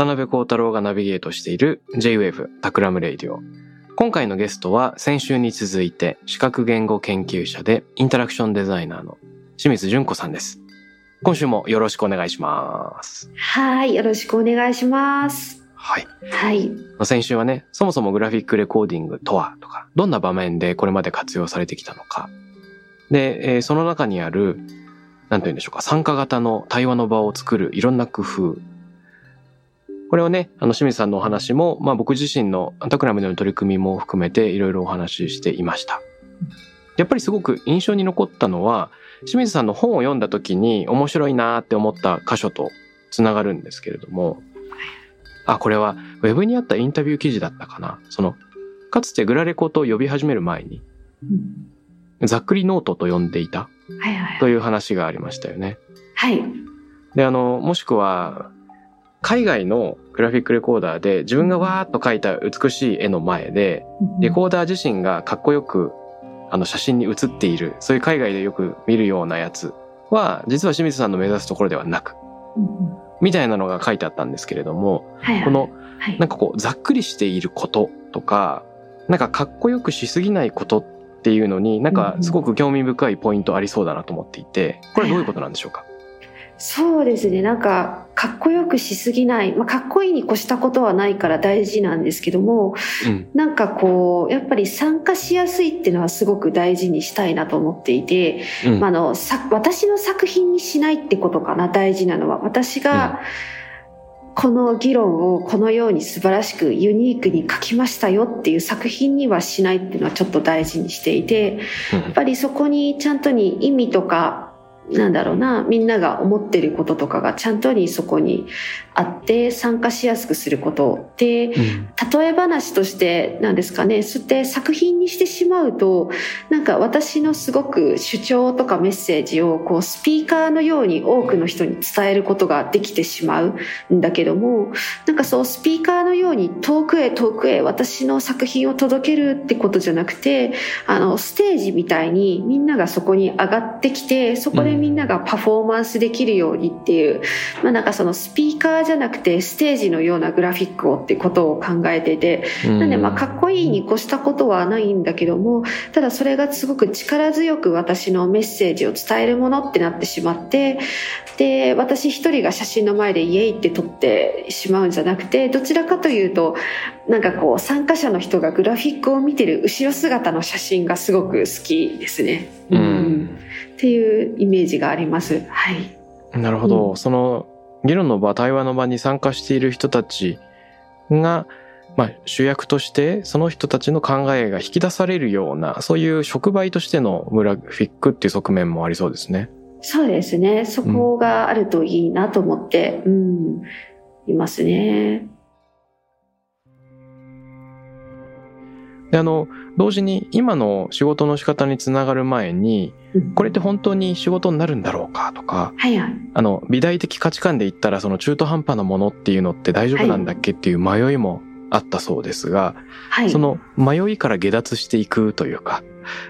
渡邉康太郎がナビゲートしている J-Wave Takram Radio。今回のゲストは先週に続いて視覚言語研究者でインタラクションデザイナーの清水淳子さんです。今週もよろしくお願いします。はい、よろしくお願いします。はい。はい。まあ先週はね、そもそもグラフィックレコーディングとはとか、どんな場面でこれまで活用されてきたのか。で、えーその中にある、なんて言うんでしょうか、参加型の対話の場を作るいろんな工夫。これをね、あの、清水さんのお話も、まあ僕自身のタクラムでの取り組みも含めていろいろお話ししていました。やっぱりすごく印象に残ったのは、清水さんの本を読んだ時に面白いなーって思った箇所とつながるんですけれども、あ、これはウェブにあったインタビュー記事だったかな。その、かつてグラレコと呼び始める前に、ざっくりノートと呼んでいたはいはいという話がありましたよね。はい。で、あの、もしくは、海外のグラフィックレコーダーで自分がわーっと描いた美しい絵の前で、レコーダー自身がかっこよく、あの写真に写っている、そういう海外でよく見るようなやつは、実は清水さんの目指すところではなく、みたいなのが書いてあったんですけれども、はいはい。このはい、なんかこう、ざっくりしていることとか、なんかかっこよくしすぎないことっていうのに、なんかすごく興味深いポイントありそうだなと思っていて、これはどういうことなんでしょうか？そうですね。なんか、かっこよくしすぎない。まあ、かっこいいに越したことはないから大事なんですけども、うん。なんかこう、やっぱり参加しやすいっていうのはすごく大事にしたいなと思っていて、うん。まあ、あの、さ、私の作品にしないってことかな、大事なのは。私が、この議論をこのように素晴らしくユニークに書きましたよっていう作品にはしないっていうのはちょっと大事にしていて、やっぱりそこにちゃんとに意味とか、なんだろうな、みんなが思ってることとかがちゃんとにそこにあって参加しやすくすることで、うん例え話としてなんですかねそうやって作品にしてしまうとなんか私のすごく主張とかメッセージをこうスピーカーのように多くの人に伝えることができてしまうんだけどもなんかそうスピーカーのように遠くへ遠くへ私の作品を届けるってことじゃなくてあのステージみたいにみんながそこに上がってきてそこでみんながパフォーマンスできるようにっていう、まあなんかそのスピーカーじゃなくてステージのようなグラフィックをってことを考えていてなんでまあかっこいいに越したことはないんだけどもただそれがすごく力強く私のメッセージを伝えるものってなってしまってで私一人が写真の前でイエイって撮ってしまうんじゃなくてどちらかというとなんかこう参加者の人がグラフィックを見てる後ろ姿の写真がすごく好きですね。うんっていうイメージがあります。はい。なるほど。うその議論の場、対話の場に参加している人たちが、まあ、主役としてその人たちの考えが引き出されるような、そういう触媒としてのグラフィックっていう側面もありそうですね。そうですね。そこがあるといいなと思って、うん、いますね。で、あの、同時に今の仕事の仕方につながる前に、これって本当に仕事になるんだろうかとか、はいはい。あの、美大的価値観で言ったらその中途半端なものっていうのって大丈夫なんだっけっていう迷いもあったそうですが、はい。その迷いから下脱していくというか、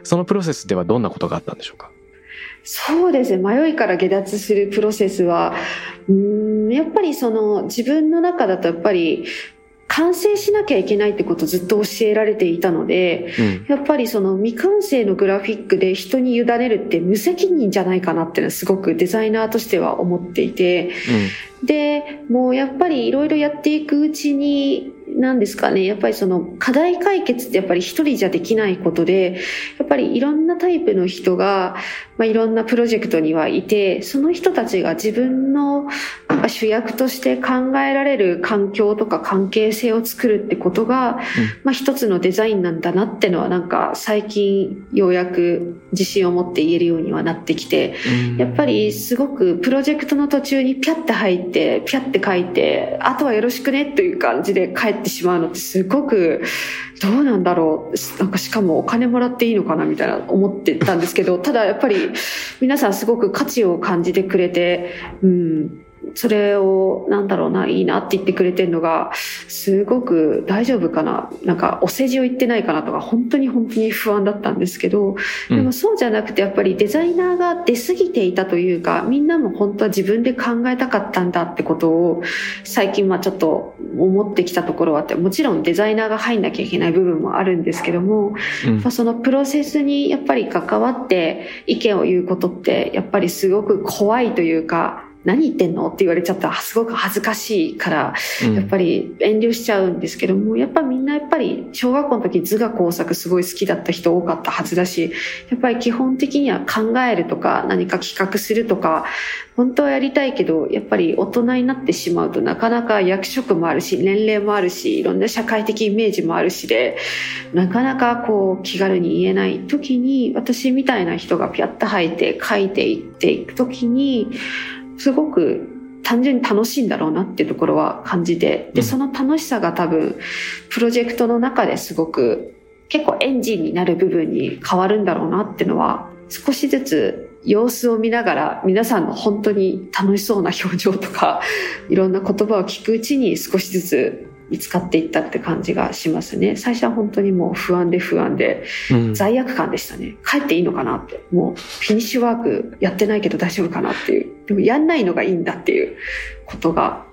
そのプロセスではどんなことがあったんでしょうか？そうですね。迷いから下脱するプロセスは、うーん、やっぱりその自分の中だとやっぱり完成しなきゃいけないってことをずっと教えられていたので、うん。やっぱりその未完成のグラフィックで人に委ねるって無責任じゃないかなっていうのはすごくデザイナーとしては思っていて、で、もうやっぱりいろいろやっていくうちに、なんですかね、やっぱりその課題解決ってやっぱり一人じゃできないことで、やっぱりいろんなタイプの人が、まあ、いろんなプロジェクトにはいて、その人たちが自分の主役として考えられる環境とか関係性を作るってことが、まあ一つのデザインなんだなってのはなんか最近ようやく自信を持って言えるようにはなってきて、やっぱりすごくプロジェクトの途中にピャッて入って、ピャッて書いて、あとはよろしくねという感じで帰ってしまうのってすごくどうなんだろう。なんかしかもお金もらっていいのかなみたいな思ってたんですけど、ただやっぱり皆さんすごく価値を感じてくれて、うん、それをなんだろうな、いいなって言ってくれてるのが、すごく大丈夫かな。なんかお世辞を言ってないかなとか、本当に本当に不安だったんですけど、うん。でもそうじゃなくてやっぱりデザイナーが出過ぎていたというか、みんなも本当は自分で考えたかったんだってことを最近まあちょっと思ってきたところはあって、もちろんデザイナーが入んなきゃいけない部分もあるんですけども、うん。やっぱそのプロセスにやっぱり関わって意見を言うことってやっぱりすごく怖いというか、何言ってんの？って言われちゃった。らすごく恥ずかしいから、うん。やっぱり遠慮しちゃうんですけども、やっぱみんなやっぱり小学校の時図画工作すごい好きだった人多かったはずだし、やっぱり基本的には考えるとか何か企画するとか、本当はやりたいけど、やっぱり大人になってしまうとなかなか役職もあるし、年齢もあるし、いろんな社会的イメージもあるしで、なかなかこう気軽に言えない時に、私みたいな人がピャッと吐いて書いていっていく時に、すごく単純に楽しいんだろうなっていうところは感じて、で、うん。その楽しさが多分、プロジェクトの中ですごく結構エンジンになる部分に変わるんだろうなっていうのは、少しずつ様子を見ながら皆さんの本当に楽しそうな表情とか、いろんな言葉を聞くうちに少しずつ見つかっていったって感じがしますね。最初は本当にもう不安で不安で、うん罪悪感でしたね。帰っていいのかなって。もうフィニッシュワークやってないけど大丈夫かなっていう。でもやんないのがいいんだっていうことが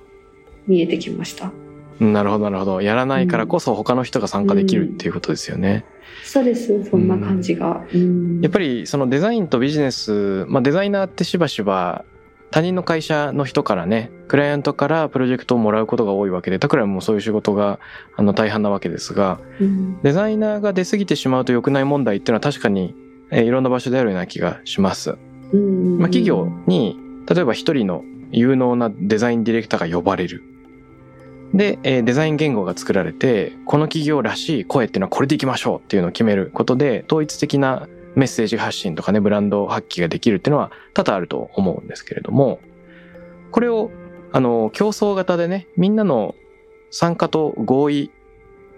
見えてきました。なるほど、なるほど。やらないからこそ他の人が参加できるっていうことですよね。そうです。そんな感じが。うんやっぱりそのデザインとビジネス、まあデザイナーってしばしば他人の会社の人からね、クライアントからプロジェクトをもらうことが多いわけで、タクラムもそういう仕事があの大半なわけですが、うんデザイナーが出過ぎてしまうと良くない問題っていうのは確かに、えーいろんな場所であるような気がします。うんまあ企業に、例えば一人の有能なデザインディレクターが呼ばれる。で、えーデザイン言語が作られて、この企業らしい声っていうのはこれでいきましょうっていうのを決めることで、統一的なメッセージ発信とかね、ブランド発揮ができるっていうのは多々あると思うんですけれども、これを、あの、競争型でね、みんなの参加と合意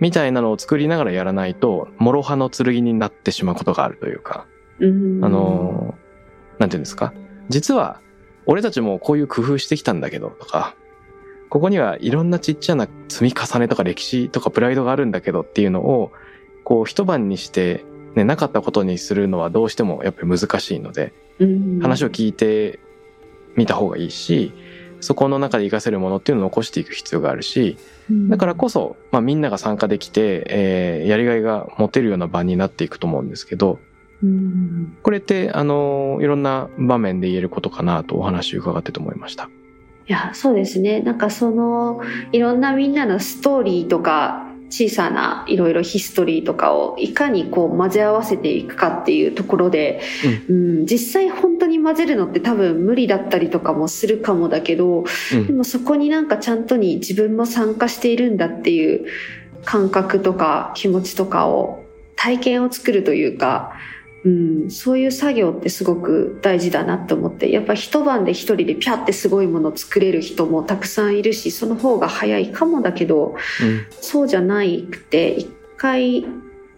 みたいなのを作りながらやらないと、諸刃の剣になってしまうことがあるというか、うんあの、なんていうんですか？実は、俺たちもこういう工夫してきたんだけど、とか、ここにはいろんなちっちゃな積み重ねとか歴史とかプライドがあるんだけどっていうのを、こう一晩にして、ね、なかったことにするのはどうしてもやっぱり難しいので、うん話を聞いてみた方がいいし、そこの中で活かせるものっていうのを残していく必要があるし、だからこそ、まあみんなが参加できて、えーやりがいが持てるような場になっていくと思うんですけど、うんこれって、あの、いろんな場面で言えることかなとお話伺ってと思いました。いや、そうですね。なんかその、いろんなみんなのストーリーとか、小さないろいろヒストリーとかをいかにこう混ぜ合わせていくかっていうところで、うん実際本当に混ぜるのって多分無理だったりとかもするかもだけど、うん。でもそこになんかちゃんとに自分も参加しているんだっていう感覚とか気持ちとかを体験を作るというか、うん、そういう作業ってすごく大事だなと思ってやっぱ一晩で一人でピャってすごいものを作れる人もたくさんいるしその方が早いかもだけどうんそうじゃないくて一回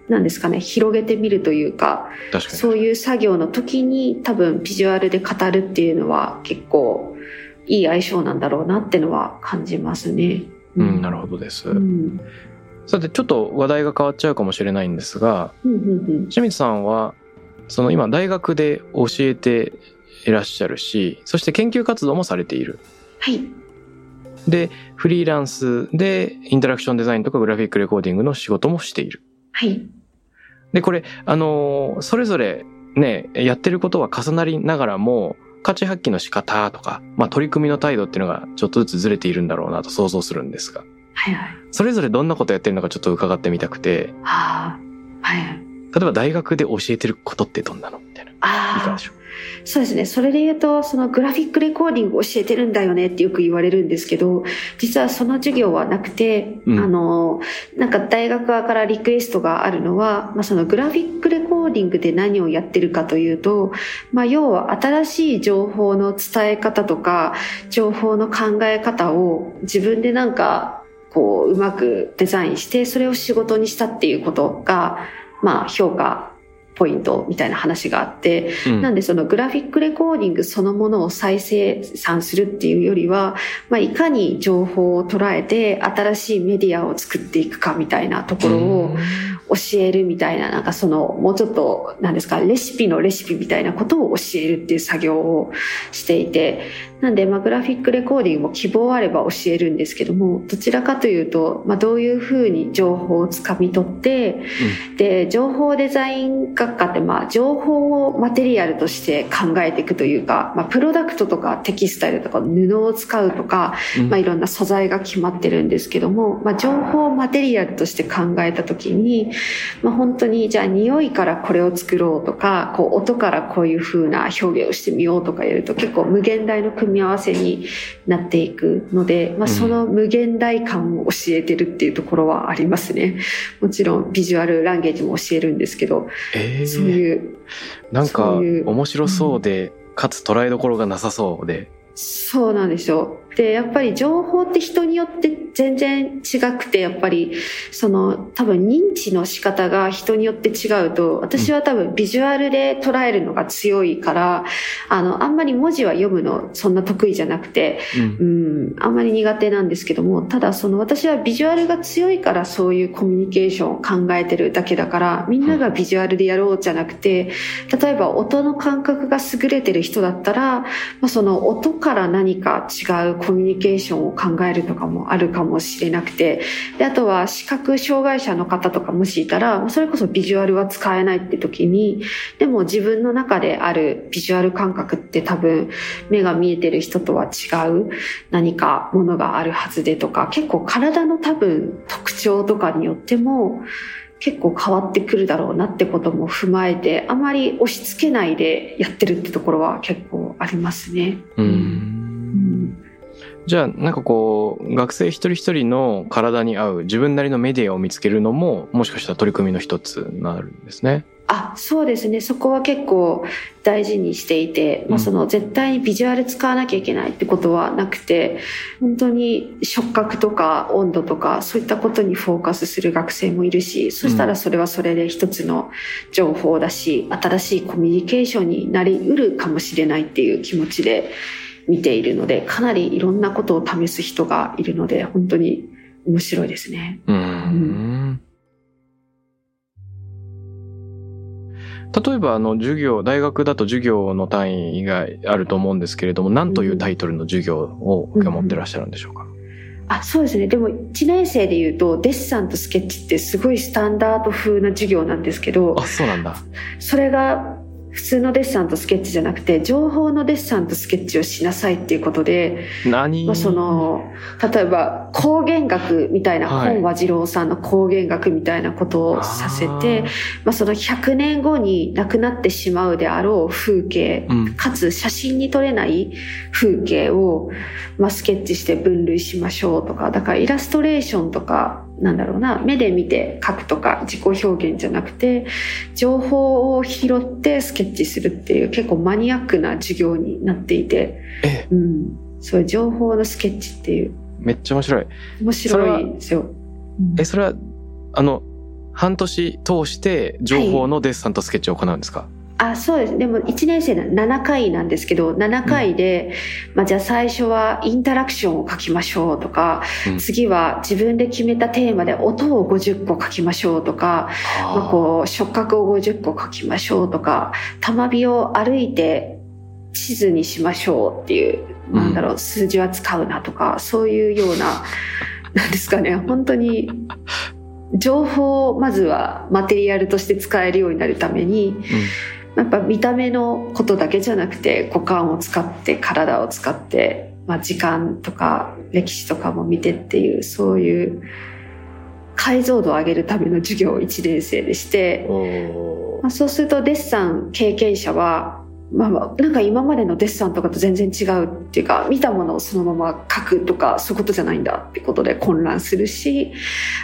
なんですかね広げてみるというか。そういう作業の時に多分ビジュアルで語るっていうのは結構いい相性なんだろうなってのは感じますね。うん、なるほどです。うん。さて、ちょっと話題が変わっちゃうかもしれないんですが、うんうんうん清水さんは、その今大学で教えていらっしゃるし、そして研究活動もされている。はい。で、フリーランスでインタラクションデザインとかグラフィックレコーディングの仕事もしている。はい。で、これ、あのーそれぞれね、やってることは重なりながらも、価値発揮の仕方とか、まあ取り組みの態度っていうのがちょっとずつずれているんだろうなと想像するんですが、はいはい。それぞれどんなことやってるのかちょっと伺ってみたくて、ああ、はいはい。例えば大学で教えてることってどんなの？みたいな。いかああがで、しょうそうですね。それで言うと、そのグラフィックレコーディングを教えてるんだよねってよく言われるんですけど、実はその授業はなくて、うんあの、なんか大学側からリクエストがあるのは、まあ、そのグラフィックレコーディングで何をやってるかというと、まあ、要は新しい情報の伝え方とか、情報の考え方を自分でなんか、こう、うまくデザインして、それを仕事にしたっていうことが、まあ、評価ポイントみたいな話があって、うん。なんでそのグラフィックレコーディングそのものを再生産するっていうよりは、まあ、いかに情報を捉えて新しいメディアを作っていくかみたいなところを教えるみたいな、なんかそのもうちょっと何ですか、レシピのレシピみたいなことを教えるっていう作業をしていて、なんでまあグラフィックレコーディングも希望あれば教えるんですけども、どちらかというと、まあどういうふうに情報をつかみ取って、で情報デザイン学科ってまあ情報をマテリアルとして考えていくというか、まあ、プロダクトとかテキスタイルとか布を使うとか、うん。まあ、いろんな素材が決まってるんですけども、まあ、情報をマテリアルとして考えた時に、まあ、本当にじゃあ匂いからこれを作ろうとかこう音からこういう風な表現をしてみようとかやると結構無限大の組み合わせになっていくので、まあ、その無限大感を教えてるっていうところはありますね。もちろんビジュアルランゲージも教えるんですけど、えーそういうなんか面白そうで、かつ捉えどころがなさそうで。そうなんですよ。で、やっぱり情報って人によって全然違くて、やっぱりその多分認知の仕方が人によって違うと、私は多分ビジュアルで捉えるのが強いから、あの、あんまり文字は読むのそんな得意じゃなくて、うん。うん、あんまり苦手なんですけども、ただその私はビジュアルが強いからそういうコミュニケーションを考えてるだけだから、みんながビジュアルでやろうじゃなくて、例えば音の感覚が優れてる人だったら、まあ、その音から何か違うコミュニケーションを考えるとかもあるかもしれなくて、で、あとは視覚障害者の方とかもしいたら、それこそビジュアルは使えないって時に、でも自分の中であるビジュアル感覚って多分目が見えてる人とは違う何かものがあるはずでとか、結構体の多分特徴とかによっても結構変わってくるだろうなってことも踏まえて、あまり押し付けないでやってるってところは結構ありますね。うんじゃあなんかこう学生一人一人の体に合う自分なりのメディアを見つけるのももしかしたら取り組みの一つになるんですね。あ、そうですね。そこは結構大事にしていて、まあ、うんその絶対にビジュアル使わなきゃいけないってことはなくて、本当に触覚とか温度とかそういったことにフォーカスする学生もいるし、そしたらそれはそれで一つの情報だし、新しいコミュニケーションになりうるかもしれないっていう気持ちで見ているので、かなりいろんなことを試す人がいるので、本当に面白いですね。うん。例えばあの授業大学だと授業の単位があると思うんですけれども何というタイトルの授業を持ってらっしゃるんでしょうか、あそうですね。でも1年生で言うとデッサンとスケッチってすごいスタンダード風な授業なんですけどあそうなんだ。それが普通のデッサンとスケッチじゃなくて情報のデッサンとスケッチをしなさいっていうことで、何？まあ、その例えば光源学みたいな、はい。本和次郎さんの光源学みたいなことをさせてまあ、その100年後に亡くなってしまうであろう風景うん。かつ写真に撮れない風景を、まあ、スケッチして分類しましょうとかだからイラストレーションとかなんだろうな。目で見て描くとか自己表現じゃなくて情報を拾ってスケッチするっていう結構マニアックな授業になっていて、えうん、そういう情報のスケッチっていう。めっちゃ面白い。面白いんですよ。えそれはあの半年通して情報のデッサンとスケッチを行うんですか、あそうです。でも1年生の7回なんですけど7回で、まあ、じゃあ最初はインタラクションを書きましょうとか、うん。次は自分で決めたテーマで音を50個書きましょうとか、まあ、こう触覚を50個書きましょうとか玉火を歩いて地図にしましょうっていう、うんなんだろう数字は使うなとかそういうようななんですかね本当に情報をまずはマテリアルとして使えるようになるためにやっぱ見た目のことだけじゃなくて五感を使って体を使ってまあ、時間とか歴史とかも見てっていうそういう解像度を上げるための授業を1年生でして、おまあ、そうするとデッサン経験者は、まあまあ、なんか今までのデッサンとかと全然違うっていうか見たものをそのまま書くとかそういうことじゃないんだってことで混乱するし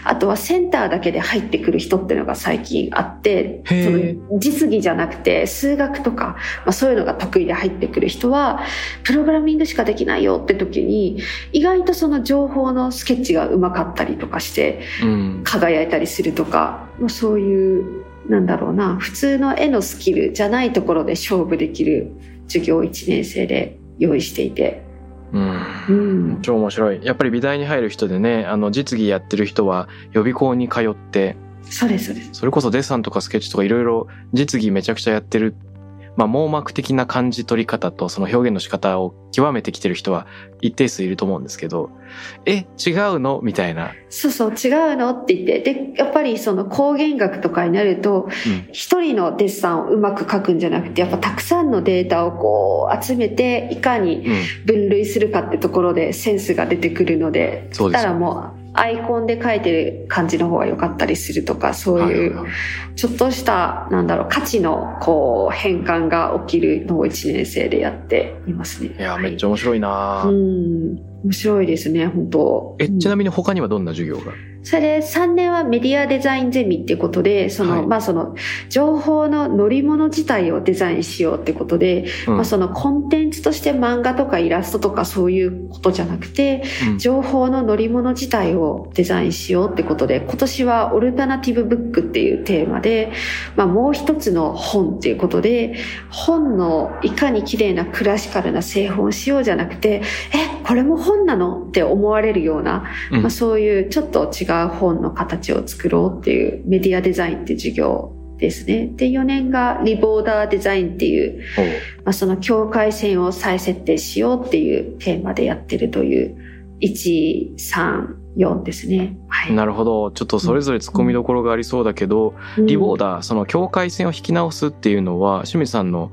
あとはセンターだけで入ってくる人っていうのが最近あってその実技じゃなくて数学とか、まあ、そういうのが得意で入ってくる人はプログラミングしかできないよって時に意外とその情報のスケッチがうまかったりとかしてうん。輝いたりするとか、まあ、そういうなんだろうな。普通の絵のスキルじゃないところで勝負できる授業を1年生で用意していて、うん。うん、超面白い。やっぱり美大に入る人でね、あの、実技やってる人は予備校に通って、そうですそうです。それこそデッサンとかスケッチとかいろいろ実技めちゃくちゃやってる、まあ網膜的な感じ取り方とその表現の仕方を極めてきてる人は一定数いると思うんですけど、え、違うの？みたいな。そうそう違うの？って言ってでやっぱりその光源学とかになるとうん。一人のデッサンをうまく描くんじゃなくてやっぱたくさんのデータをこう集めていかにうん。分類するかってところでセンスが出てくるのでそうですよたらもうアイコンで描いてる感じの方が良かったりするとかそういうちょっとしたなんだろう価値のこう変換が起きるのを1年生でやっていますね。いや、はいめっちゃ面白いな、うん面白いですね本当。え、ちなみみに他にはどんな授業が？それで3年はメディアデザインゼミっていうことでその、はい。まあその情報の乗り物自体をデザインしようってことで、うん。まあそのコンテンツとして漫画とかイラストとかそういうことじゃなくてうん。情報の乗り物自体をデザインしようってことで今年はオルタナティブブックっていうテーマで、まあ、もう一つの本っていうことで本のいかに綺麗なクラシカルな製本をしようじゃなくてえこれも本なのって思われるような、うんまあ、そういうちょっと違う本の形を作ろうっていうメディアデザインっていう授業ですね。で4年がリボーダーデザインっていうまあ、その境界線を再設定しようっていうテーマでやってるという134ですね。はい。なるほど。ちょっとそれぞれ突っ込みどころがありそうだけど、リボーダダー、その境界線を引き直すっていうのは、清水さんの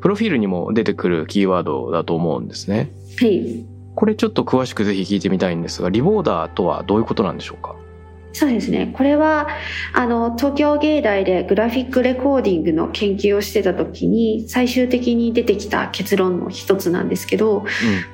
プロフィールにも出てくるキーワードだと思うんですね。ー。はい。これちょっと詳しくぜひ聞いてみたいんですが、リボーダーとはどういうことなんでしょうか？そうですね。これは、あの、東京芸大でグラフィックレコーディングの研究をしてた時に、最終的に出てきた結論の一つなんですけど、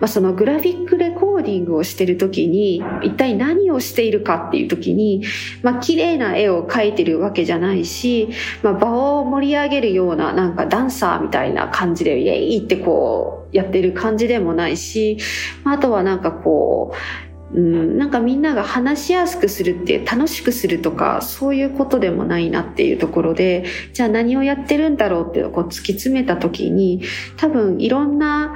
まあ、そのグラフィックレコーディングをしてる時に、一体何をしているかっていう時に、まあ、綺麗な絵を描いてるわけじゃないし、まあ、場を盛り上げるような、なんかダンサーみたいな感じで、イエイってこう、やってる感じでもないし、まああとはなんかこう、うん、なんかみんなが話しやすくするって楽しくするとかそういうことでもないなっていうところでじゃあ何をやってるんだろうってこう突き詰めた時に多分いろんな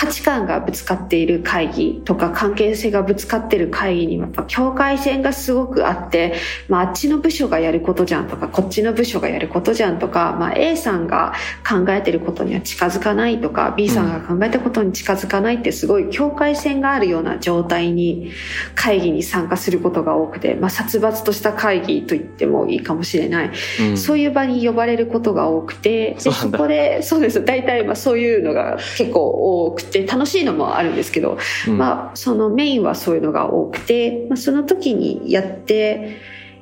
価値観がぶつかっている会議とか関係性がぶつかっている会議にもやっぱ境界線がすごくあって、まあ、あっちの部署がやることじゃんとかこっちの部署がやることじゃんとか、まあ、A さんが考えてることには近づかないとか B さんが考えたことに近づかないってすごい境界線があるような状態に会議に参加することが多くて、まあ、殺伐とした会議と言ってもいいかもしれないうん。そういう場に呼ばれることが多くて、でそこで、そうです。大体、まあそういうのが結構多くて、楽しいのもあるんですけど、うん。まあそのメインはそういうのが多くて、まあその時にやって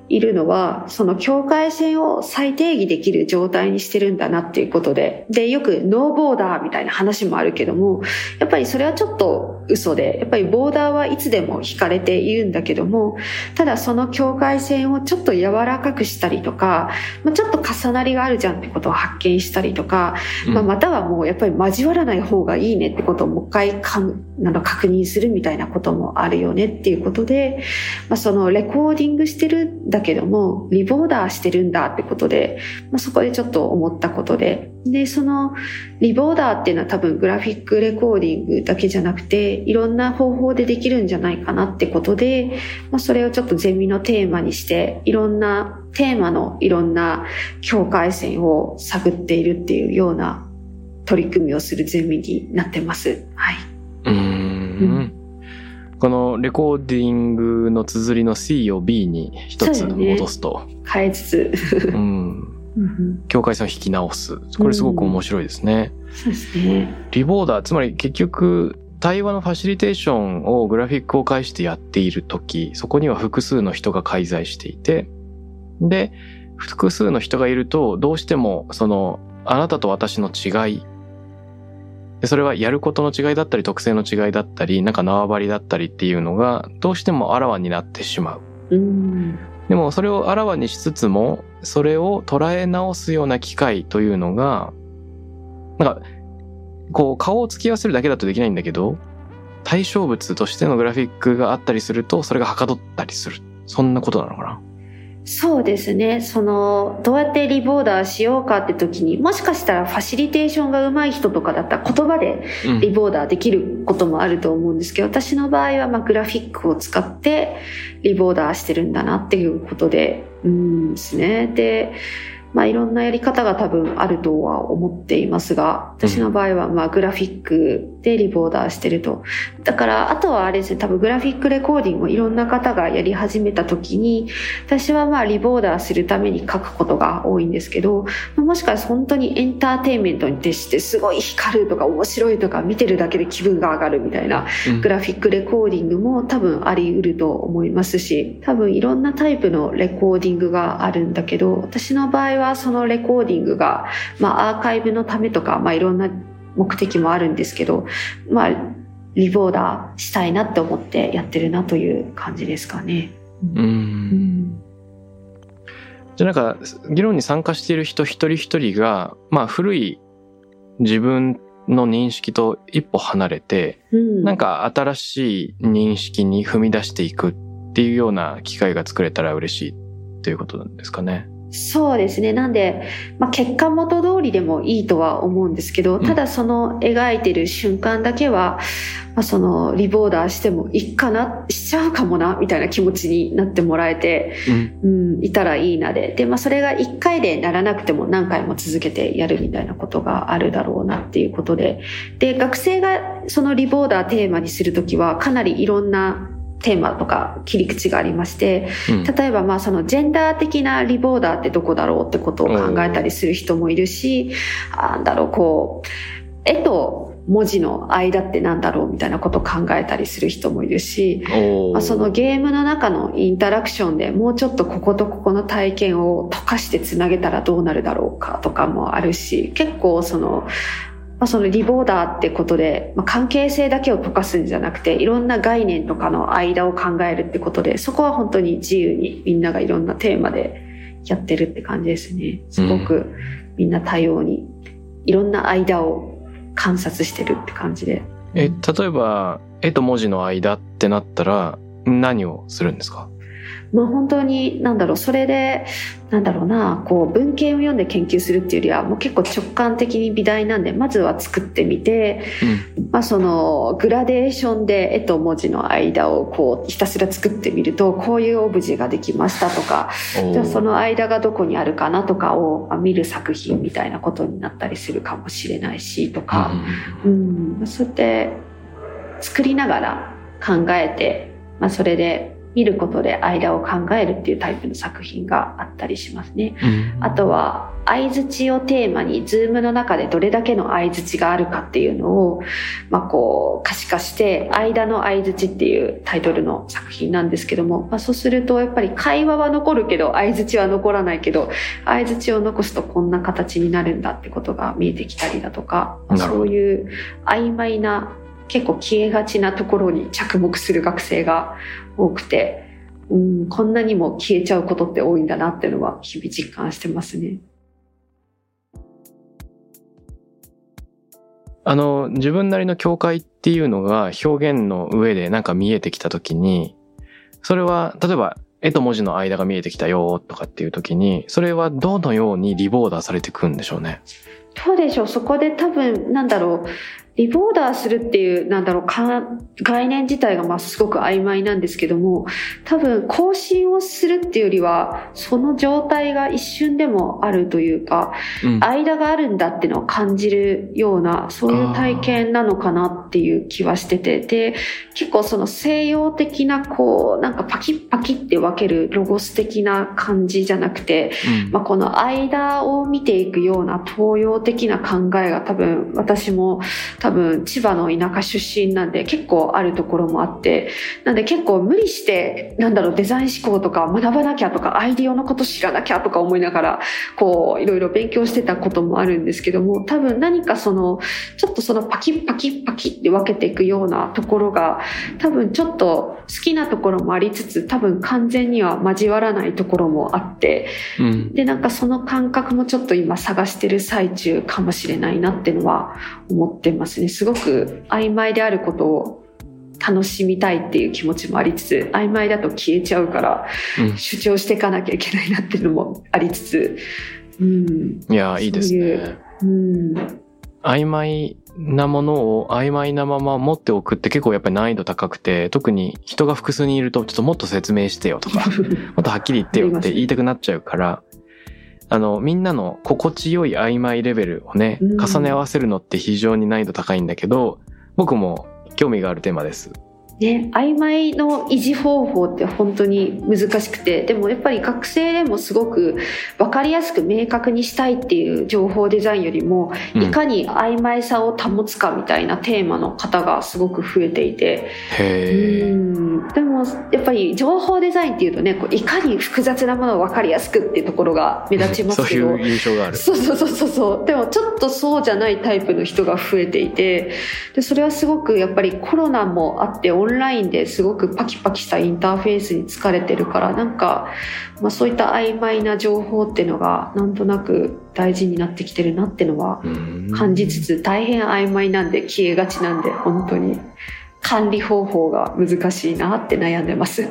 いるのは、その境界線を再定義できる状態にしてるんだなっていうことで、で、よくノーボーダーみたいな話もあるけども、やっぱりそれはちょっと嘘で、やっぱりボーダーはいつでも引かれているんだけども、ただその境界線をちょっと柔らかくしたりとか、まあ、ちょっと重なりがあるじゃんってことを発見したりとか、うん。まあ、またはもうやっぱり交わらない方がいいねってことをもう一回かんあの確認するみたいなこともあるよねっていうことで、まあ、そのレコーディングしてるんだけどもリボーダーしてるんだってことで、まあ、そこでちょっと思ったことで。でそのリボーダーっていうのは多分グラフィックレコーディングだけじゃなくていろんな方法でできるんじゃないかなってことで、まあ、それをちょっとゼミのテーマにしていろんなテーマのいろんな境界線を探っているっていうような取り組みをするゼミになってます。はい。うーんこのレコーディングの綴りの C を B に一つ戻すと、変えつつ。うん、境界線を引き直す。これすごく面白いですね。そうですね。リボーダー、つまり結局、対話のファシリテーションをグラフィックを介してやっている時そこには複数の人が介在していてで複数の人がいるとどうしてもそのあなたと私の違いでそれはやることの違いだったり特性の違いだったりなんか縄張りだったりっていうのがどうしてもあらわになってしまう。うんでもそれをあらわにしつつもそれを捉え直すような機会というのがなんかこう顔を突き合わせるだけだとできないんだけど対象物としてのグラフィックがあったりするとそれがはかどったりする。そんなことなのかな？そうですね。そのどうやってリボーダーしようかって時にもしかしたらファシリテーションが上手い人とかだったら言葉でうん。リボーダーできることもあると思うんですけど私の場合はまあグラフィックを使ってリボーダーしてるんだなっていうことでうんですね。でまあいろんなやり方が多分あるとは思っていますが私の場合はまあグラフィックでリボーダーしてると。だからあとはあれですね多分グラフィックレコーディングをいろんな方がやり始めた時に私はまあリボーダーするために書くことが多いんですけどもしかして本当にエンターテインメントに徹してすごい光るとか面白いとか見てるだけで気分が上がるみたいなうん。グラフィックレコーディングも多分あり得ると思いますし多分いろんなタイプのレコーディングがあるんだけど私の場合はそのレコーディングが、まあ、アーカイブのためとか、まあ、いろんな目的もあるんですけどまあリボーダーしたいなって思ってやってるなという感じですかね。ううんんじゃあなんか議論に参加している人一人一人がまあ古い自分の認識と一歩離れてうんなんか新しい認識に踏み出していくっていうような機会が作れたら嬉しいっていうことなんですかね。そうですね。なんで、まあ、結果元通りでもいいとは思うんですけど、うんただその描いてる瞬間だけは、まあ、そのリボーダーしてもいいかな、しちゃうかもな、みたいな気持ちになってもらえて、うんうん、いたらいいなで。で、まあ、それが一回でならなくても何回も続けてやるみたいなことがあるだろうなっていうことで。で、学生がそのリボーダーテーマにするときは、かなりいろんなテーマとか切り口がありまして、うん。例えばまあそのジェンダー的なリボーダーってどこだろうってことを考えたりする人もいるし、あなんだろう、こう、絵と文字の間ってなんだろうみたいなことを考えたりする人もいるし、まあ、そのゲームの中のインタラクションでもうちょっとこことここの体験を溶かしてつなげたらどうなるだろうかとかもあるし、結構その、まあ、そのリボーダーってことで、まあ、関係性だけを溶かすんじゃなくていろんな概念とかの間を考えるってことでそこは本当に自由にみんながいろんなテーマでやってるって感じですね。すごくみんな多様にいろんな間を観察してるって感じで。え例えば絵と文字の間ってなったら何をするんですか？まあ本当になんだろうそれでなんだろうなこう文献を読んで研究するっていうよりはもう結構直感的に美大なんでまずは作ってみて、まあ、そのグラデーションで絵と文字の間をこうひたすら作ってみるとこういうオブジェができましたとかじゃあその間がどこにあるかなとかをまあ見る作品みたいなことになったりするかもしれないしとか。うん、まあそうやって作りながら考えて、まあ、それで見ることで間を考えるっていうタイプの作品があったりしますね。うんあとは相づちをテーマに、ズームの中でどれだけの相づちがあるかっていうのを、まあこう可視化して、間の相づちっていうタイトルの作品なんですけども、まあそうするとやっぱり会話は残るけど、相づちは残らないけど、相づちを残すとこんな形になるんだってことが見えてきたりだとか、まあそういう曖昧な、結構消えがちなところに着目する学生が多くて、うん、こんなにも消えちゃうことって多いんだなっていうのは日々実感してますね。あの自分なりの境界っていうのが表現の上でなんか見えてきた時にそれは例えば絵と文字の間が見えてきたよとかっていう時にそれはどのようにリボーダーされていくんでしょうね？どうでしょうそこで多分なんだろうリボーダーするっていうなんだろうか概念自体がまあすごく曖昧なんですけども多分更新をするっていうよりはその状態が一瞬でもあるというかうん。間があるんだっていうのを感じるようなそういう体験なのかなっていう気はしててで結構その西洋的なこうなんかパキッパキって分けるロゴス的な感じじゃなくて、うん。まあ、この間を見ていくような東洋的な考えが多分私も多分千葉の田舎出身なんで結構あるところもあってなんで結構無理してなんだろうデザイン思考とか学ばなきゃとかアイディアのこと知らなきゃとか思いながらこういろいろ勉強してたこともあるんですけども多分何かそのちょっとそのパキッパキッパキって分けていくようなところが多分ちょっと好きなところもありつつ多分完全には交わらないところもあってうん。でなんかその感覚もちょっと今探してる最中かもしれないなっていうのは思ってますね。すごく曖昧であることを楽しみたいっていう気持ちもありつつ曖昧だと消えちゃうからうん。主張していかなきゃいけないなっていうのもありつつうん。いやいいですね。ううん。曖昧なものを曖昧なまま持っておくって結構やっぱり難易度高くて特に人が複数人いるとちょっともっと説明してよとか もっとはっきり言ってよって言いたくなっちゃうから、あの、みんなの心地よい曖昧レベルをね、うん重ね合わせるのって非常に難易度高いんだけど、僕も興味があるテーマです。ね、曖昧の維持方法って本当に難しくてでもやっぱり学生でもすごく分かりやすく明確にしたいっていう情報デザインよりもうんいかに曖昧さを保つかみたいなテーマの方がすごく増えていてへえ。うんでもやっぱり情報デザインっていうとねこういかに複雑なものを分かりやすくっていうところが目立ちますけど。そういう印象がある。そうそうそうそうそう。でもちょっとそうじゃないタイプの人が増えていて。でそれはすごくやっぱりコロナもあってオンラインですごくパキパキしたインターフェースに疲れてるからなんか、まあ、そういった曖昧な情報っていうのがなんとなく大事になってきてるなっていうのはうん。感じつつ大変曖昧なんで消えがちなんで本当に管理方法が難しいなって悩んでます。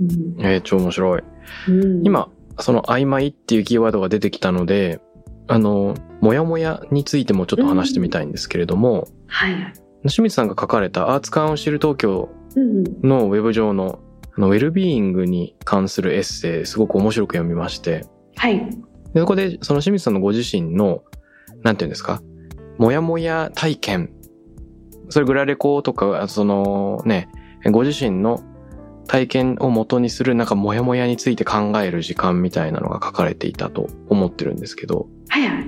うん。えー超面白い。うん。今、その曖昧っていうキーワードが出てきたので、あの、もやもやについてもちょっと話してみたいんですけれども、はい、清水さんが書かれたアーツカウンシル東京うん。のウェブ上のあのウェルビーイングに関するエッセイすごく面白く読みまして。はい。でそこでその清水さんのご自身のなんていうんですか？もやもや体験それグラレコとかあそのねご自身の体験を元にするなんかモヤモヤについて考える時間みたいなのが書かれていたと思ってるんですけど。はいはい。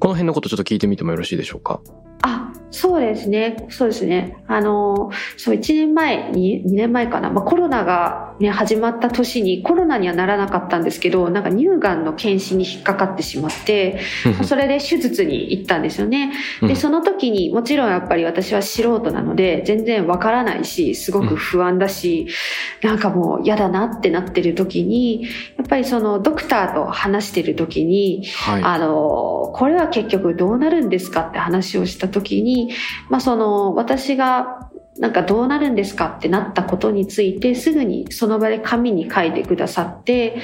この辺のことちょっと聞いてみてもよろしいでしょうか？あそうですね。そうですね。あのそう1年前に2年前かな、まあ、コロナが、ね、始まった年にコロナにはならなかったんですけどなんか乳がんの検診に引っかかってしまってそれで手術に行ったんですよね。うん。でその時にもちろんやっぱり私は素人なので全然わからないしすごく不安だし、なんかもう嫌だなってなってる時にやっぱりそのドクターと話してる時にはい。あの、これは結局どうなるんですかって話をした時に、まあその、私がなんかどうなるんですかってなったことについてすぐにその場で紙に書いてくださって、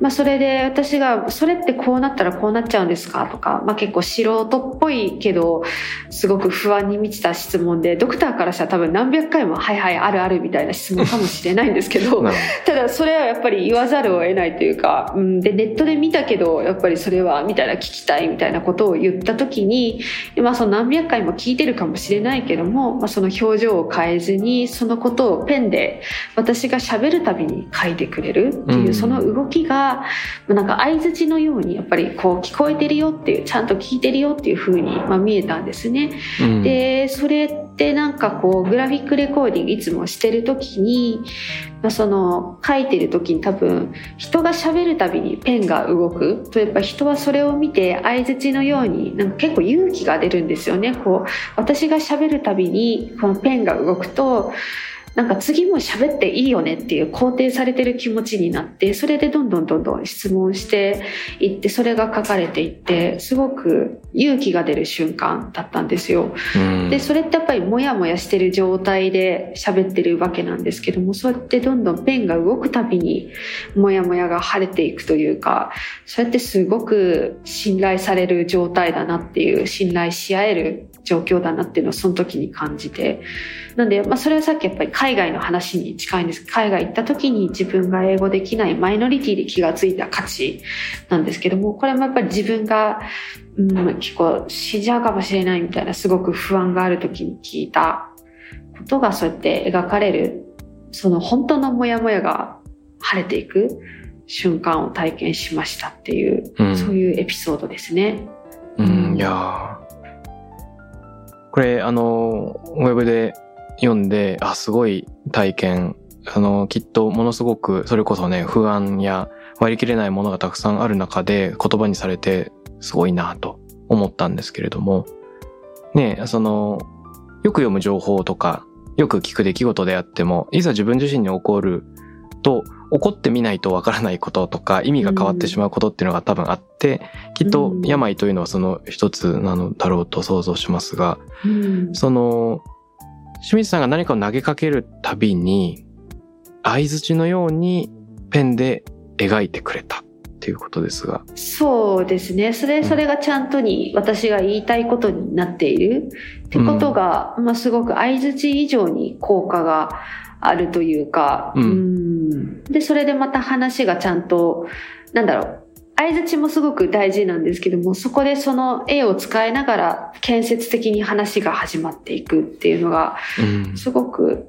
まあそれで私が、それってこうなったらこうなっちゃうんですかとか、まあ結構素人っぽいけど、すごく不安に満ちた質問で、ドクターからしたら多分何百回も、はいはい、あるあるみたいな質問かもしれないんですけど。ただそれはやっぱり言わざるを得ないというか、うん、でネットで見たけどやっぱりそれはみたいな聞きたいみたいなことを言った時に、まあ、その何百回も聞いてるかもしれないけども、まあ、その表情を変えずにそのことをペンで私が喋るたびに書いてくれるっていう、うんその動きがまあなんか相づちのようにやっぱりこう聞こえてるよっていうちゃんと聞いてるよっていう風にまあ見えたんですね。でそれでなんかこうグラフィックレコーディングいつもしてる時に、まあ、その書いてる時に多分人が喋るたびにペンが動く。とやっぱ人はそれを見て相づちのようになんか結構勇気が出るんですよね。こう私が喋るたびにこのペンが動くとなんか次も喋っていいよねっていう肯定されてる気持ちになってそれでどんどんどんどん質問していってそれが書かれていってすごく勇気が出る瞬間だったんですよ。うんでそれってやっぱりモヤモヤしてる状態で喋ってるわけなんですけどもそうやってどんどんペンが動くたびにモヤモヤが晴れていくというかそうやってすごく信頼される状態だなっていう信頼し合える状況だなっていうのをその時に感じて。なんで、まあ、それはさっきやっぱり海外の話に近いんです。海外行った時に自分が英語できないマイノリティで気がついた価値なんですけどもこれもやっぱり自分がうん、結構死んじゃうかもしれないみたいなすごく不安がある時に聞いたことがそうやって描かれるその本当のモヤモヤが晴れていく瞬間を体験しましたっていう、うん。そういうエピソードですね。うん、いやーこれ、あの、ウェブで読んで、あ、すごい体験。あの、きっとものすごく、それこそね、不安や割り切れないものがたくさんある中で言葉にされて、すごいなと思ったんですけれども、ね、その、よく読む情報とか、よく聞く出来事であっても、いざ自分自身に起こると、起こってみないとわからないこととか、意味が変わってしまうことっていうのが多分あって、きっとうん。病というのはその一つなのだろうと想像しますが、うん。その、清水さんが何かを投げかけるたびに、相槌のようにペンで描いてくれたっていうことですが。そうですね。それそれがちゃんとに私が言いたいことになっているってことが、まあ、すごく相づち以上に効果があるというか、うん。うん。でそれでまた話がちゃんとなんだろう。相づちもすごく大事なんですけどもそこでその絵を使いながら建設的に話が始まっていくっていうのがうん。すごく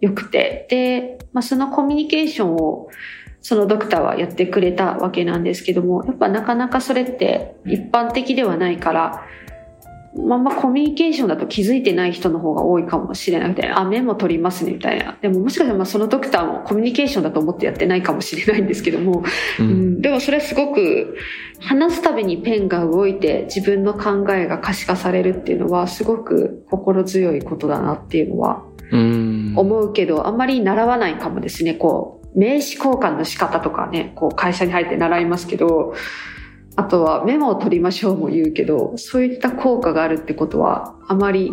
良くて。で、まあ、そのコミュニケーションをそのドクターはやってくれたわけなんですけどもやっぱなかなかそれって一般的ではないから、まあ、まあコミュニケーションだと気づいてない人の方が多いかもしれなくてあメモ取りますねみたいな。でももしかしたらまあそのドクターもコミュニケーションだと思ってやってないかもしれないんですけども、ううん。ん、でもそれすごく話すたびにペンが動いて自分の考えが可視化されるっていうのはすごく心強いことだなっていうのはうん。思うけど、あんまり習わないかもですね。こう、名刺交換の仕方とかね、こう会社に入って習いますけど、あとはメモを取りましょうも言うけど、そういった効果があるってことはあまり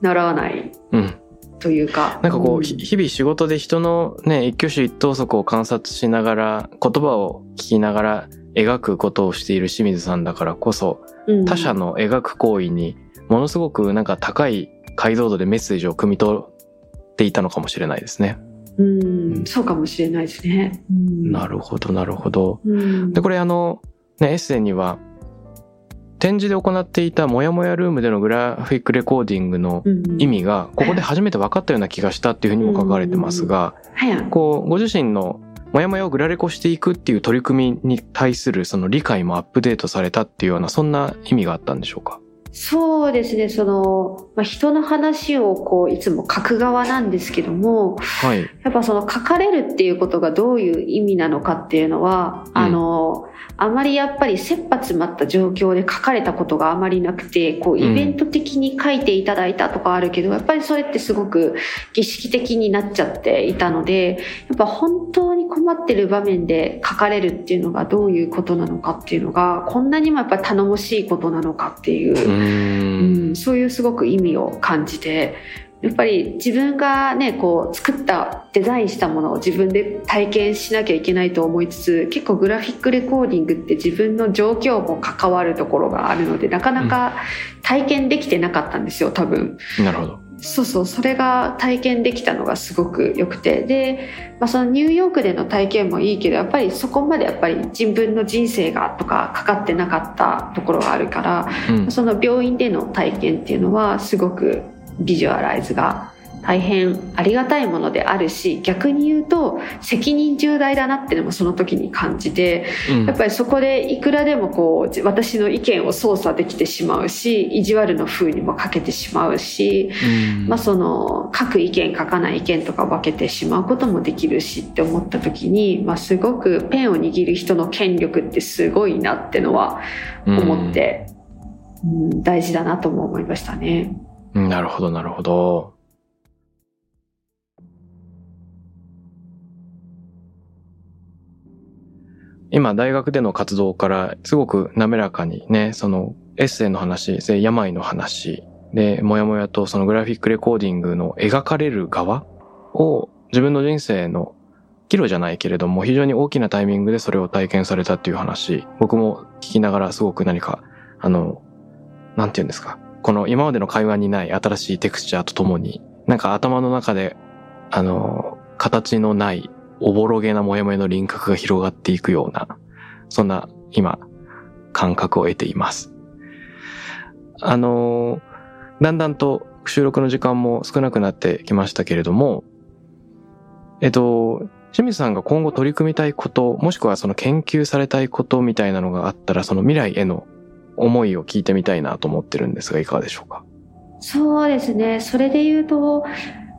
習わないうん。というか。なんかこう、んひ日々仕事で人のね、一挙手一投足を観察しながら、言葉を聞きながら描くことをしている清水さんだからこそ、うん他者の描く行為にものすごくなんか高い解像度でメッセージを汲み取っていたのかもしれないですね。うん、そうかもしれないですね。うん。なるほど、なるほど。うん。で、これあの、ね、エッセイには、展示で行っていたもやもやルームでのグラフィックレコーディングのうん意味が、ここで初めて分かったような気がしたっていうふうにも書かれてますが、こう、ご自身のもやもやをグラレコしていくっていう取り組みに対するその理解もアップデートされたっていうような、そんな意味があったんでしょうか？そうですね、その、まあ、人の話をこう、いつも書く側なんですけども、はい。やっぱその書かれるっていうことがどういう意味なのかっていうのは、うんあの、あまりやっぱり切羽詰まった状況で書かれたことがあまりなくて、こう、イベント的に書いていただいたとかあるけど、やっぱりそれってすごく儀式的になっちゃっていたので、やっぱ本当に困ってる場面で書かれるっていうのがどういうことなのかっていうのが、こんなにもやっぱり頼もしいことなのかっていうう、ー。うんん、そういうすごく意味を感じてやっぱり自分がねこう作ったデザインしたものを自分で体験しなきゃいけないと思いつつ結構グラフィックレコーディングって自分の状況も関わるところがあるのでなかなか体験できてなかったんですよ多分。なるほど。そうそうそれが体験できたのがすごく良くてで、まあ、そのニューヨークでの体験もいいけどやっぱりそこまでやっぱり自分の人生がとかかかってなかったところがあるからうん。その病院での体験っていうのはすごくビジュアライズが大変ありがたいものであるし逆に言うと責任重大だなってのもその時に感じてうんやっぱりそこでいくらでもこう私の意見を操作できてしまうし意地悪の風にもかけてしまうし、うんまあ、その書く意見書かない意見とか分けてしまうこともできるしって思った時に、まあ、すごくペンを握る人の権力ってすごいなってのは思って、うん、大事だなとも思いましたね。うんなるほど、なるほど。今、大学での活動からすごく滑らかにね、そのエッセイの話、で病の話、で、もやもやとそのグラフィックレコーディングの描かれる側を自分の人生の岐路じゃないけれども非常に大きなタイミングでそれを体験されたっていう話、僕も聞きながらすごく何か、あの、なんて言うんですか。この今までの会話にない新しいテクスチャーとともに、なんか頭の中で、あの、形のない、おぼろげなモヤモヤの輪郭が広がっていくような、そんな、今、感覚を得ています。あの、だんだんと収録の時間も少なくなってきましたけれども、えっと、清水さんが今後取り組みたいこと、もしくはその研究されたいことみたいなのがあったら、その未来への思いを聞いてみたいなと思ってるんですが、いかがでしょうか？そうですね。それで言うと、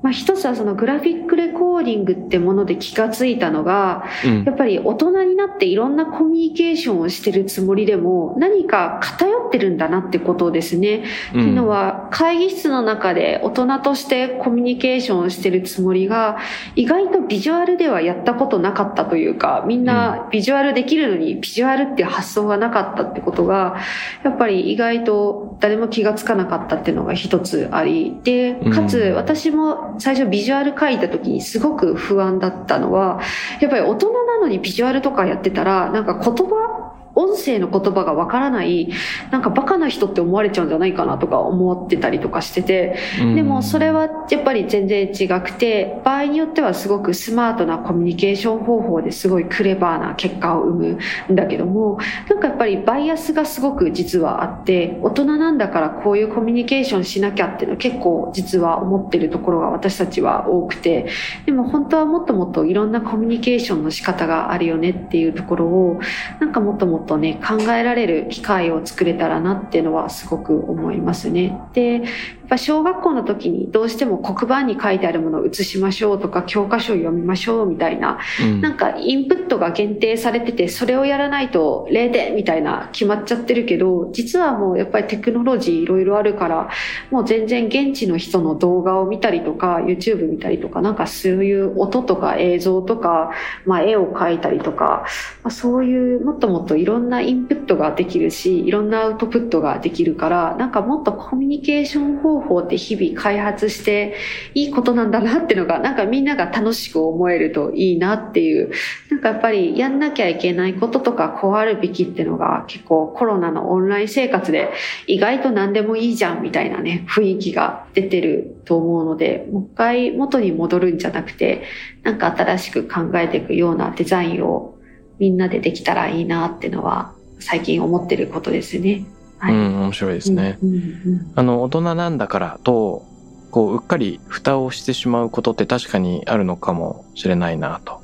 まあ、一つはそのグラフィックレコーディングってもので気がついたのが、うん。やっぱり大人になっていろんなコミュニケーションをしてるつもりでも何か偏ってるんだなってことですね。っていうのは会議室の中で大人としてコミュニケーションをしてるつもりが意外とビジュアルではやったことなかったというかみんなビジュアルできるのにビジュアルっていう発想がなかったってことがやっぱり意外と誰も気がつかなかったっていうのが一つあり。でかつうん私も最初ビジュアル書いた時にすごく不安だったのはやっぱり大人なのにビジュアルとかやってたらなんか言葉音声の言葉がわからないなんかバカな人って思われちゃうんじゃないかなとか思ってたりとかしててでもそれはやっぱり全然違くて場合によってはすごくスマートなコミュニケーション方法ですごいクレバーな結果を生むんだけどもなんかやっぱりバイアスがすごく実はあって大人なんだからこういうコミュニケーションしなきゃっていうの結構実は思ってるところが私たちは多くてでも本当はもっともっといろんなコミュニケーションの仕方があるよねっていうところをなんかもっともっととね考えられる機会を作れたらなっていうのはすごく思いますね。でっぱ小学校の時にどうしても黒板に書いてあるものを写しましょうとか教科書を読みましょうみたいなうん。なんかインプットが限定されててそれをやらないと0点みたいな決まっちゃってるけど実はもうやっぱりテクノロジーいろいろあるからもう全然現地の人の動画を見たりとか YouTube 見たりとかなんかそういう音とか映像とか、まあ、絵を描いたりとか、まあ、そういうもっともっといろんなインプットができるしいろんなアウトプットができるからなんかもっとコミュニケーション方法って日々開発していいことなんだなっていうのがなんかみんなが楽しく思えるといいなっていうなんかやっぱりやんなきゃいけないこととかこうあるべきっていうのが結構コロナのオンライン生活で意外と何でもいいじゃんみたいなね雰囲気が出てると思うのでもう一回元に戻るんじゃなくてなんか新しく考えていくようなデザインをみんなでできたらいいなっていうのは最近思ってることですね。はい。うん、面白いですね。うんうんあの、大人なんだからと、こう、うっかり蓋をしてしまうことって確かにあるのかもしれないなと。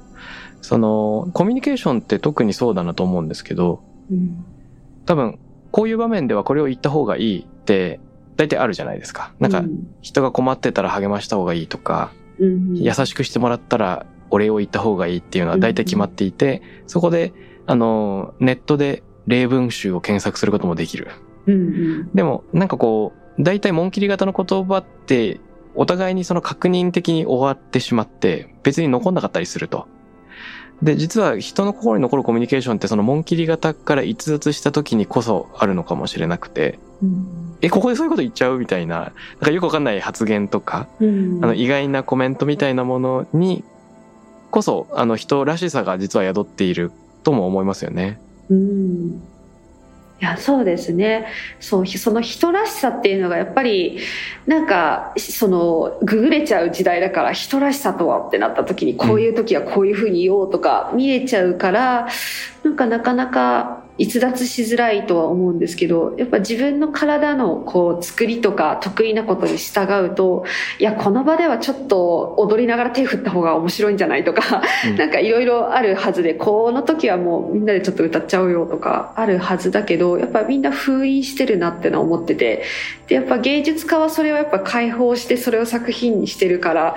その、コミュニケーションって特にそうだなと思うんですけど、うん多分、こういう場面ではこれを言った方がいいって、大体あるじゃないですか。なんか、人が困ってたら励ました方がいいとか、優しくしてもらったらお礼を言った方がいいっていうのは大体決まっていて、そこで、あの、ネットで例文集を検索することもできる。うんうん。でも、なんかこう、大体紋切り型の言葉って、お互いにその確認的に終わってしまって、別に残んなかったりすると。で、実は人の心に残るコミュニケーションってその紋切り型から逸脱した時にこそあるのかもしれなくて、うん。え、ここでそういうこと言っちゃうみたいな、なんかよくわかんない発言とか、うん。あの意外なコメントみたいなものにこそ、あの人らしさが実は宿っているとも思いますよね。うんいやそうですね。そうその人らしさっていうのがやっぱりなんかそのググれちゃう時代だから人らしさとはってなった時にこういう時はこういうふうに言おうとか見えちゃうから、なんかなかなか逸脱しづらいとは思うんですけどやっぱ自分の体のこう作りとか得意なことに従うといやこの場ではちょっと踊りながら手振った方が面白いんじゃないとかうん。なんかいろいろあるはずでこの時はもうみんなでちょっと歌っちゃうよとかあるはずだけどやっぱみんな封印してるなってのは思っててでやっぱ芸術家はそれをやっぱ解放してそれを作品にしてるから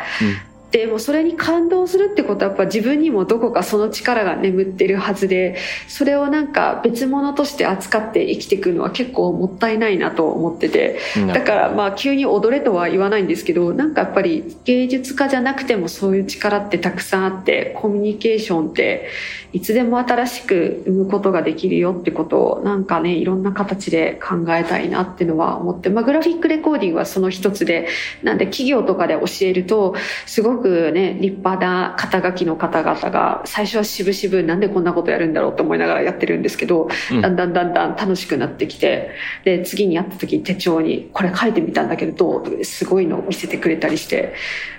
でもそれに感動するってことはやっぱ自分にもどこかその力が眠ってるはずでそれをなんか別物として扱って生きていくのは結構もったいないなと思ってて。うんだからまあ急に踊れとは言わないんですけどなんかやっぱり芸術家じゃなくてもそういう力ってたくさんあってコミュニケーションっていつでも新しく生むことができるよってことをなんかねいろんな形で考えたいなっていうのは思って、まあ、グラフィックレコーディングはその一つでなんで企業とかで教えるとすごくね立派な肩書きの方々が最初は渋々なんでこんなことやるんだろうと思いながらやってるんですけど、うんだんだんだんだん楽しくなってきてで次に会った時に手帳に「これ書いてみたんだけどどう?」すごいのを見せてくれたりして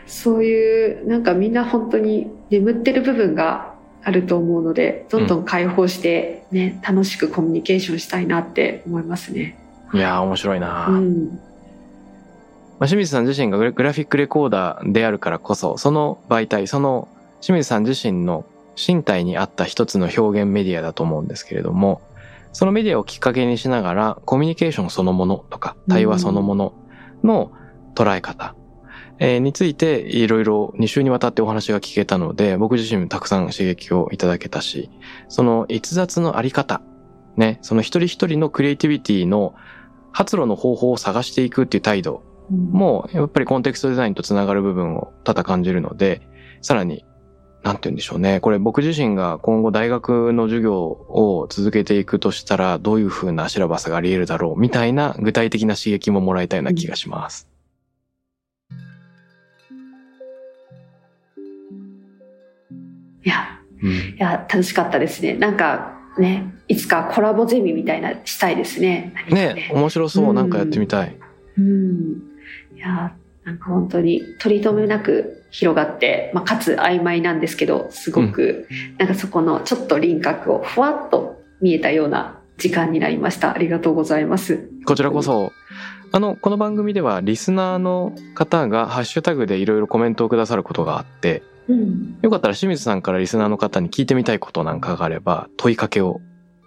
そういうなんかみんな本当に眠ってる部分があると思うのでどんどん解放して、ね楽しくコミュニケーションしたいなって思いますね。いやー面白いな、うん、まあ、清水さん自身がグラグラフィックレコーダーであるからこそその媒体その清水さん自身の身体に合った一つの表現メディアだと思うんですけれどもそのメディアをきっかけにしながらコミュニケーションそのものとか対話そのものの捉え方、えーについていろいろ2週にわたってお話が聞けたので僕自身もたくさん刺激をいただけたしその逸脱のあり方ねその一人一人のクリエイティビティの発露の方法を探していくっていう態度もやっぱりコンテクストデザインとつながる部分を多々感じるので、さらに、なんて言うんでしょうね。これ僕自身が今後大学の授業を続けていくとしたら、どういう風なシラバスがあり得るだろうみたいな具体的な刺激ももらえたような気がします。いやうんいや楽しかったですねなんかねいつかコラボゼミみたいなしたいですね何かね面白そうう。んなんかやってみたい。うんいやなんか本当に取り留めなく広がって、まあ、かつ曖昧なんですけどすごく、なんかそこのちょっと輪郭をふわっと見えたような時間になりました。ありがとうございます。こちらこそ。あの、この番組ではリスナーの方がハッシュタグでいろいろコメントをくださることがあって、うん。よかったら清水さんからリスナーの方に聞いてみたいことなんかがあれば問いかけを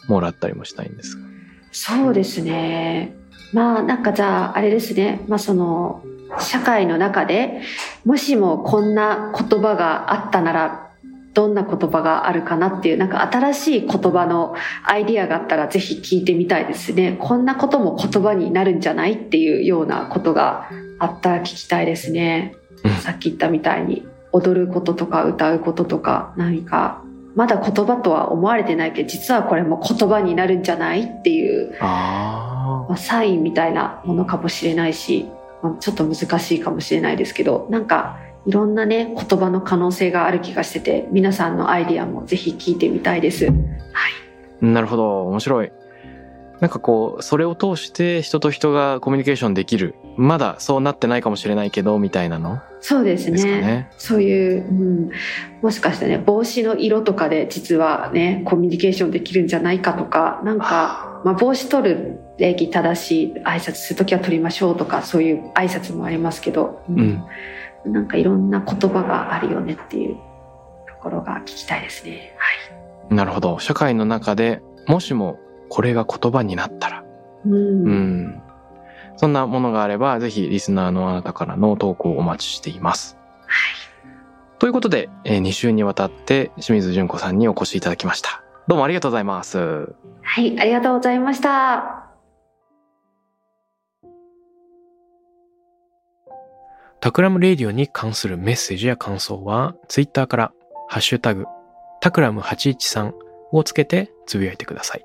もらったりもしたいんですが。そうですねまあなんかじゃああれですね。まあその社会の中でもしもこんな言葉があったならどんな言葉があるかなっていうなんか新しい言葉のアイディアがあったらぜひ聞いてみたいですね。こんなことも言葉になるんじゃないっていうようなことがあったら聞きたいですね。うん。さっき言ったみたいに踊ることとか歌うこととか何か。まだ言葉とは思われてないけど実はこれも言葉になるんじゃないっていう。あまあ、サインみたいなものかもしれないし、まあちょっと難しいかもしれないですけどなんかいろんなね言葉の可能性がある気がしてて皆さんのアイディアもぜひ聞いてみたいです。はい、なるほど。面白い。なんかこう、それを通して人と人がコミュニケーションできる。まだそうなってないかもしれないけど、みたいなの？そうですねね。そういう、うん、もしかしてね帽子の色とかで実はねコミュニケーションできるんじゃないかとかなんか、まあ、帽子取る礼儀正しい挨拶する時は取りましょうとかそういう挨拶もありますけど、うん。なんかいろんな言葉があるよねっていうところが聞きたいですね。はい。なるほど。社会の中でもしもこれが言葉になったら。うん。うん。そんなものがあれば、ぜひリスナーのあなたからの投稿をお待ちしています。ということで、え2週にわたって清水淳子さんにお越しいただきました。どうもありがとうございます。はい、ありがとうございました。 Takram Radio に関するメッセージや感想は、ツイッターから、ハッシュタグ、タクラム813をつけてつぶやいてください。